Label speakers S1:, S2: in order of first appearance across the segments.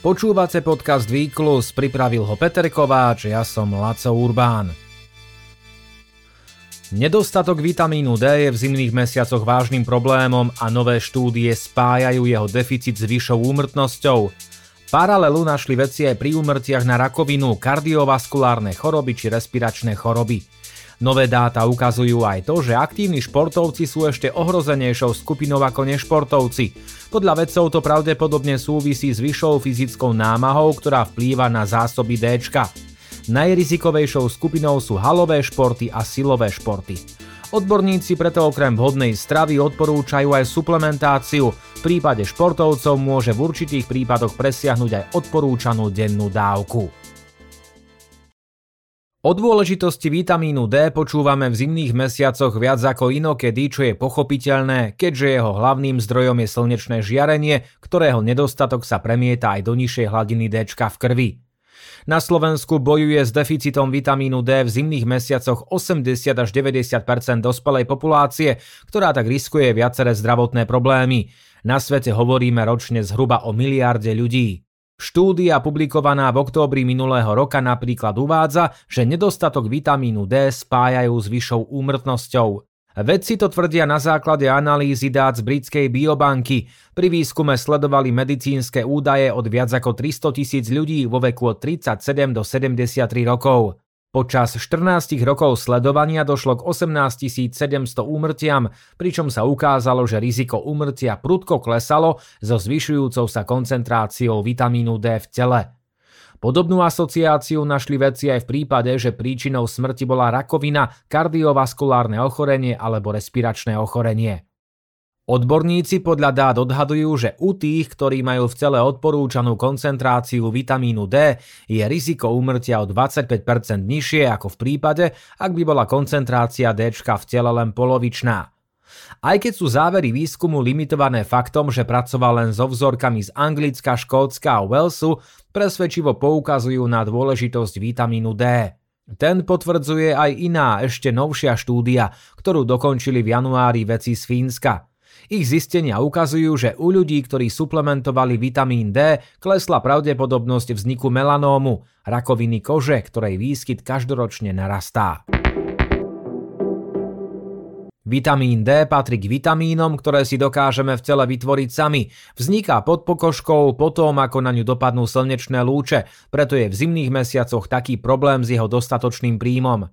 S1: Počúvate podcast Výklus, pripravil ho Peter Kováč, ja som Laco Urbán. Nedostatok vitamínu D je v zimných mesiacoch vážnym problémom a nové štúdie spájajú jeho deficit s vyššou úmrtnosťou. Paralelu našli veci aj pri úmrtiach na rakovinu, kardiovaskulárne choroby či respiračné choroby. Nové dáta ukazujú aj to, že aktívni športovci sú ešte ohrozenejšou skupinou ako nešportovci. Podľa vedcov to pravdepodobne súvisí s vyššou fyzickou námahou, ktorá vplýva na zásoby D. Najrizikovejšou skupinou sú halové športy a silové športy. Odborníci preto okrem vhodnej stravy odporúčajú aj suplementáciu. V prípade športovcov môže v určitých prípadoch presiahnuť aj odporúčanú dennú dávku. O dôležitosti vitamínu D počúvame v zimných mesiacoch viac ako inokedy, čo je pochopiteľné, keďže jeho hlavným zdrojom je slnečné žiarenie, ktorého nedostatok sa premieta aj do nižšej hladiny D v krvi. Na Slovensku bojuje s deficitom vitamínu D v zimných mesiacoch 80 až 90% dospelej populácie, ktorá tak riskuje viaceré zdravotné problémy. Na svete hovoríme ročne zhruba o miliarde ľudí. Štúdia publikovaná v októbri minulého roka napríklad uvádza, že nedostatok vitamínu D spájajú s vyššou úmrtnosťou. Vedci to tvrdia na základe analýzy dát z britskej biobanky. Pri výskume sledovali medicínske údaje od viac ako 300 tisíc ľudí vo veku od 37 do 73 rokov. Počas 14 rokov sledovania došlo k 18 700 úmrtiam, pričom sa ukázalo, že riziko úmrtia prudko klesalo so zvyšujúcou sa koncentráciou vitamínu D v tele. Podobnú asociáciu našli vedci aj v prípade, že príčinou smrti bola rakovina, kardiovaskulárne ochorenie alebo respiračné ochorenie. Odborníci podľa dát odhadujú, že u tých, ktorí majú v cele odporúčanú koncentráciu vitamínu D, je riziko úmrtia o 25% nižšie ako v prípade, ak by bola koncentrácia D v tele len polovičná. Aj keď sú závery výskumu limitované faktom, že pracoval len so vzorkami z Anglicka, Škótska a Walesu, presvedčivo poukazujú na dôležitosť vitamínu D. Ten potvrdzuje aj iná, ešte novšia štúdia, ktorú dokončili v januári veci z Fínska – ich zistenia ukazujú, že u ľudí, ktorí suplementovali vitamín D, klesla pravdepodobnosť vzniku melanómu, rakoviny kože, ktorej výskyt každoročne narastá. Vitamín D patrí k vitamínom, ktoré si dokážeme v tele vytvoriť sami. Vzniká pod pokožkou potom, ako na ňu dopadnú slnečné lúče, preto je v zimných mesiacoch taký problém s jeho dostatočným príjmom.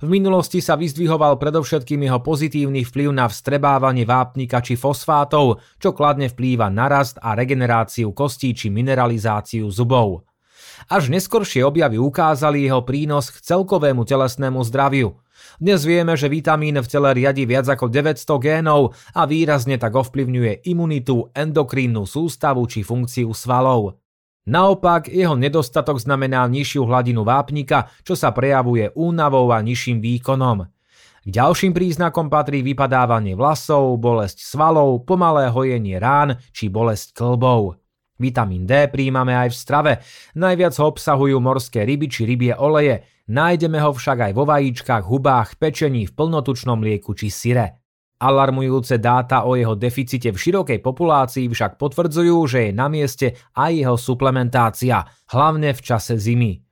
S1: V minulosti sa vyzdvihoval predovšetkým jeho pozitívny vplyv na vstrebávanie vápnika či fosfátov, čo kladne vplýva na rast a regeneráciu kostí či mineralizáciu zubov. Až neskoršie objavy ukázali jeho prínos k celkovému telesnému zdraviu. Dnes vieme, že vitamín v tele riadi viac ako 900 génov a výrazne tak ovplyvňuje imunitu, endokrínnu sústavu či funkciu svalov. Naopak, jeho nedostatok znamená nižšiu hladinu vápnika, čo sa prejavuje únavou a nižším výkonom. K ďalším príznakom patrí vypadávanie vlasov, bolesť svalov, pomalé hojenie rán či bolesť klbov. Vitamín D príjmame aj v strave. Najviac ho obsahujú morské ryby či rybie oleje. Nájdeme ho však aj vo vajíčkach, hubách, pečení, v plnotučnom mlieku či syre. Alarmujúce dáta o jeho deficite v širokej populácii však potvrdzujú, že je na mieste aj jeho suplementácia, hlavne v čase zimy.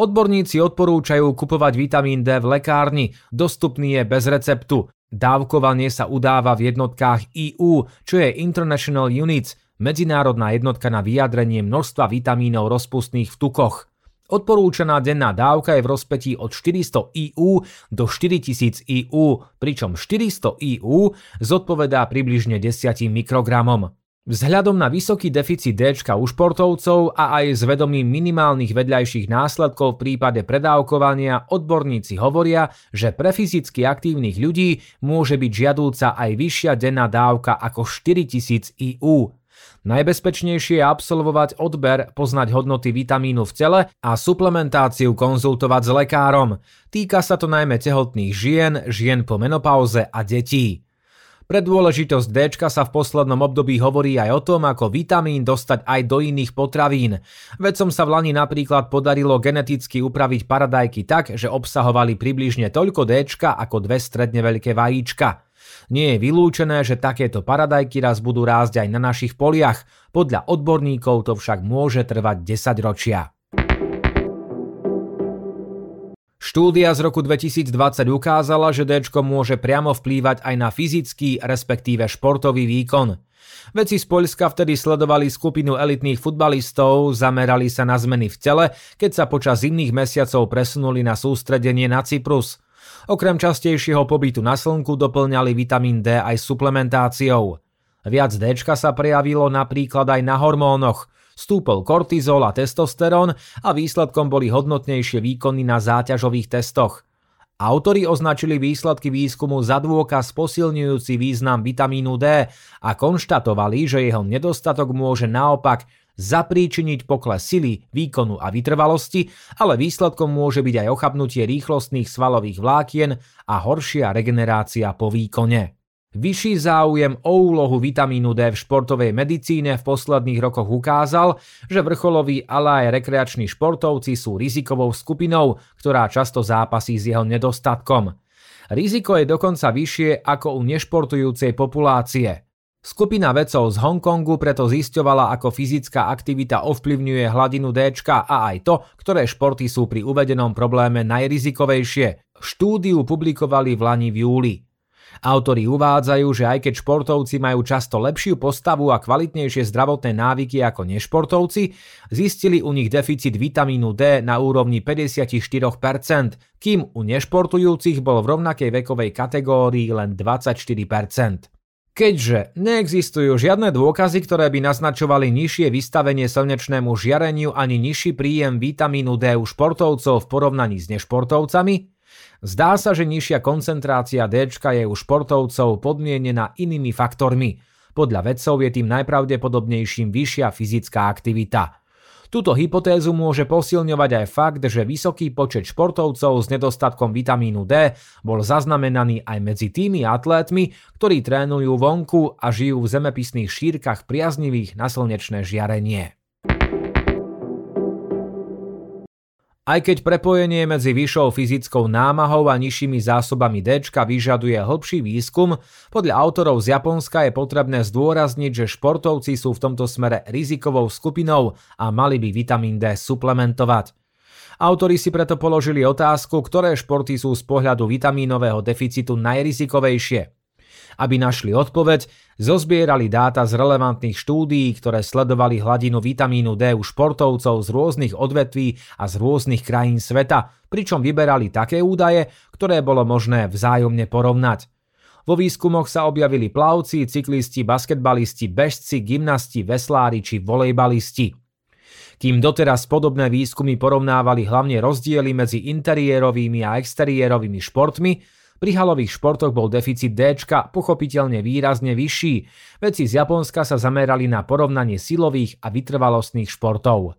S1: Odborníci odporúčajú kupovať vitamín D v lekárni, dostupný je bez receptu. Dávkovanie sa udáva v jednotkách EU, čo je International Units, medzinárodná jednotka na vyjadrenie množstva vitamínov rozpustných v tukoch. Odporúčaná denná dávka je v rozpetí od 400 IU do 4000 IU, pričom 400 IU zodpovedá približne 10 mikrogramom. Vzhľadom na vysoký deficit D u športovcov a aj s vedomím minimálnych vedľajších následkov v prípade predávkovania odborníci hovoria, že pre fyzicky aktívnych ľudí môže byť žiadúca aj vyššia denná dávka ako 4000 IU. Najbezpečnejšie je absolvovať odber, poznať hodnoty vitamínu v tele a suplementáciu konzultovať s lekárom. Týka sa to najmä tehotných žien, žien po menopauze a detí. Pre dôležitosť D sa v poslednom období hovorí aj o tom, ako vitamín dostať aj do iných potravín. Vedcom sa v Lani napríklad podarilo geneticky upraviť paradajky tak, že obsahovali približne toľko D ako dve stredne veľké vajíčka. Nie je vylúčené, že takéto paradajky raz budú rásť aj na našich poliach, podľa odborníkov to však môže trvať 10 ročia. Štúdia z roku 2020 ukázala, že D môže priamo vplývať aj na fyzický, respektíve športový výkon. Veci z Poľska vtedy sledovali skupinu elitných futbalistov, zamerali sa na zmeny v tele, keď sa počas zimných mesiacov presunuli na sústredenie na Cyprus. Okrem častejšieho pobytu na slnku doplňali vitamín D aj suplementáciou. Viac D sa prejavilo napríklad aj na hormónoch – Stúpol kortizol a testosterón a výsledkom boli hodnotnejšie výkony na záťažových testoch. Autori označili výsledky výskumu za dôkaz posilňujúci význam vitamínu D a konštatovali, že jeho nedostatok môže naopak zapríčiniť pokles sily, výkonu a vytrvalosti, ale výsledkom môže byť aj ochabnutie rýchlostných svalových vlákien a horšia regenerácia po výkone. Vyšší záujem o úlohu vitamínu D v športovej medicíne v posledných rokoch ukázal, že vrcholoví, ale aj rekreační športovci sú rizikovou skupinou, ktorá často zápasí s jeho nedostatkom. Riziko je dokonca vyššie ako u nešportujúcej populácie. Skupina vedcov z Hongkongu preto zisťovala, ako fyzická aktivita ovplyvňuje hladinu D a aj to, ktoré športy sú pri uvedenom probléme najrizikovejšie. Štúdiu publikovali v Lani v júli. Autori uvádzajú, že aj keď športovci majú často lepšiu postavu a kvalitnejšie zdravotné návyky ako nešportovci, zistili u nich deficit vitamínu D na úrovni 54%, kým u nešportujúcich bol v rovnakej vekovej kategórii len 24%. Keďže neexistujú žiadne dôkazy, ktoré by naznačovali nižšie vystavenie slnečnému žiareniu ani nižší príjem vitamínu D u športovcov v porovnaní s nešportovcami, Zdá sa, že nižšia koncentrácia D je u športovcov podmienená inými faktormi. Podľa vedcov je tým najpravdepodobnejším vyššia fyzická aktivita. Túto hypotézu môže posilňovať aj fakt, že vysoký počet športovcov s nedostatkom vitamínu D bol zaznamenaný aj medzi tými atlétmi, ktorí trénujú vonku a žijú v zemepisných šírkach priaznivých na slnečné žiarenie. Aj keď prepojenie medzi vyššou fyzickou námahou a nižšími zásobami D vyžaduje hlbší výskum, podľa autorov z Japonska je potrebné zdôrazniť, že športovci sú v tomto smere rizikovou skupinou a mali by vitamín D suplementovať. Autori si preto položili otázku, ktoré športy sú z pohľadu vitamínového deficitu najrizikovejšie. Aby našli odpoveď, zozbierali dáta z relevantných štúdií, ktoré sledovali hladinu vitamínu D u športovcov z rôznych odvetví a z rôznych krajín sveta, pričom vyberali také údaje, ktoré bolo možné vzájomne porovnať. Vo výskumoch sa objavili plavci, cyklisti, basketbalisti, bežci, gymnasti, veslári či volejbalisti. Kým doteraz podobné výskumy porovnávali hlavne rozdiely medzi interiérovými a exteriérovými športmi, pri halových športoch bol deficit D pochopiteľne výrazne vyšší. Veci z Japonska sa zamerali na porovnanie silových a vytrvalostných športov.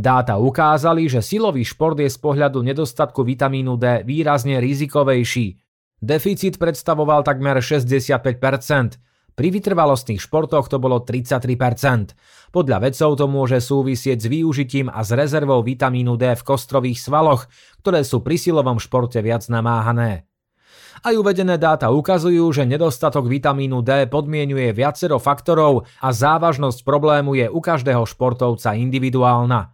S1: Dáta ukázali, že silový šport je z pohľadu nedostatku vitamínu D výrazne rizikovejší. Deficit predstavoval takmer 65%, pri vytrvalostných športoch to bolo 33%. Podľa vedcov to môže súvisieť s využitím a s rezervou vitamínu D v kostrových svaloch, ktoré sú pri silovom športe viac namáhané. Aj uvedené dáta ukazujú, že nedostatok vitamínu D podmienuje viacero faktorov a závažnosť problému je u každého športovca individuálna.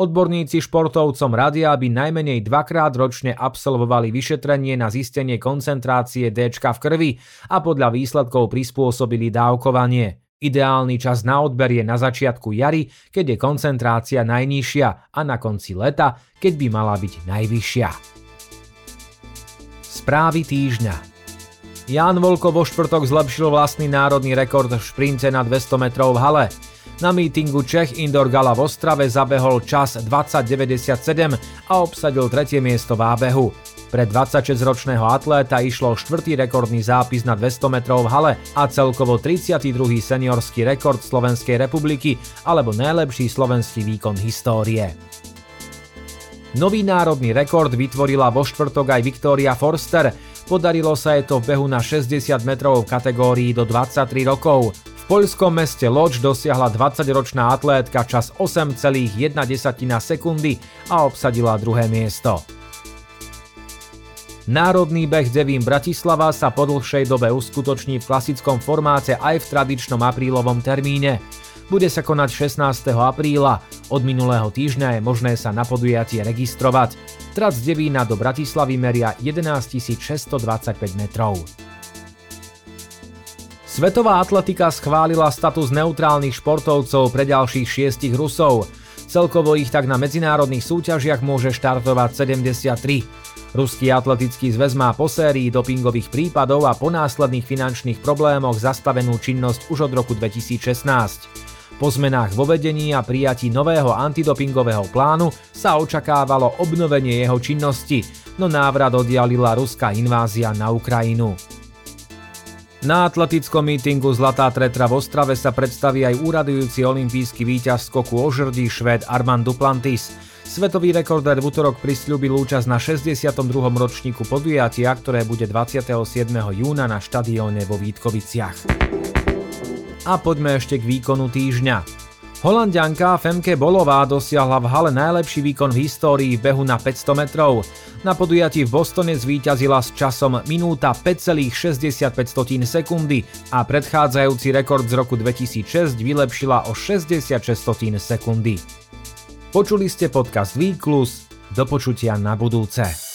S1: Odborníci športovcom radia, aby najmenej dvakrát ročne absolvovali vyšetrenie na zistenie koncentrácie D v krvi a podľa výsledkov prispôsobili dávkovanie. Ideálny čas na odber je na začiatku jary, keď je koncentrácia najnižšia a na konci leta, keď by mala byť najvyššia. Správy týždňa Jan Volko vo štvrtok zlepšil vlastný národný rekord v šprinte na 200 metrov v hale. Na mítingu Čech Indoor Gala v Ostrave zabehol čas 2097 a obsadil tretie miesto v ábehu. Pre 26-ročného atléta išlo štvrtý rekordný zápis na 200 metrov v hale a celkovo 32. seniorský rekord Slovenskej republiky alebo najlepší slovenský výkon histórie. Nový národný rekord vytvorila vo štvrtok aj Victoria Forster. Podarilo sa jej to v behu na 60 metrov v kategórii do 23 rokov. V poľskom meste Lodž dosiahla 20-ročná atlétka čas 8,1 sekundy a obsadila druhé miesto. Národný beh Devín Bratislava sa po dlhšej dobe uskutoční v klasickom formáte aj v tradičnom aprílovom termíne. Bude sa konať 16. apríla. Od minulého týždňa je možné sa na podujatie registrovať. Trac z Devína do Bratislavy meria 11 625 metrov. Svetová atletika schválila status neutrálnych športovcov pre ďalších šiestich Rusov. Celkovo ich tak na medzinárodných súťažiach môže štartovať 73. Ruský atletický zväz má po sérii dopingových prípadov a po následných finančných problémoch zastavenú činnosť už od roku 2016. Po zmenách vo vedení a prijatí nového antidopingového plánu sa očakávalo obnovenie jeho činnosti, no návrat oddialila ruská invázia na Ukrajinu. Na atletickom mítingu Zlatá tretra v Ostrave sa predstaví aj úradujúci olimpijský víťaz skoku o žrdí švéd Armand Duplantis – Svetový rekordér v útorok prisľúbil účasť na 62. ročníku podujatia, ktoré bude 27. júna na štadióne vo Vítkoviciach. A poďme ešte k výkonu týždňa. Holandianka Femke Bolová dosiahla v hale najlepší výkon v histórii v behu na 500 metrov. Na podujatí v Bostone zvíťazila s časom minúta 5,65 sekundy a predchádzajúci rekord z roku 2006 vylepšila o 66 sekundy. Počuli ste podcast Výklus, do počutia na budúce.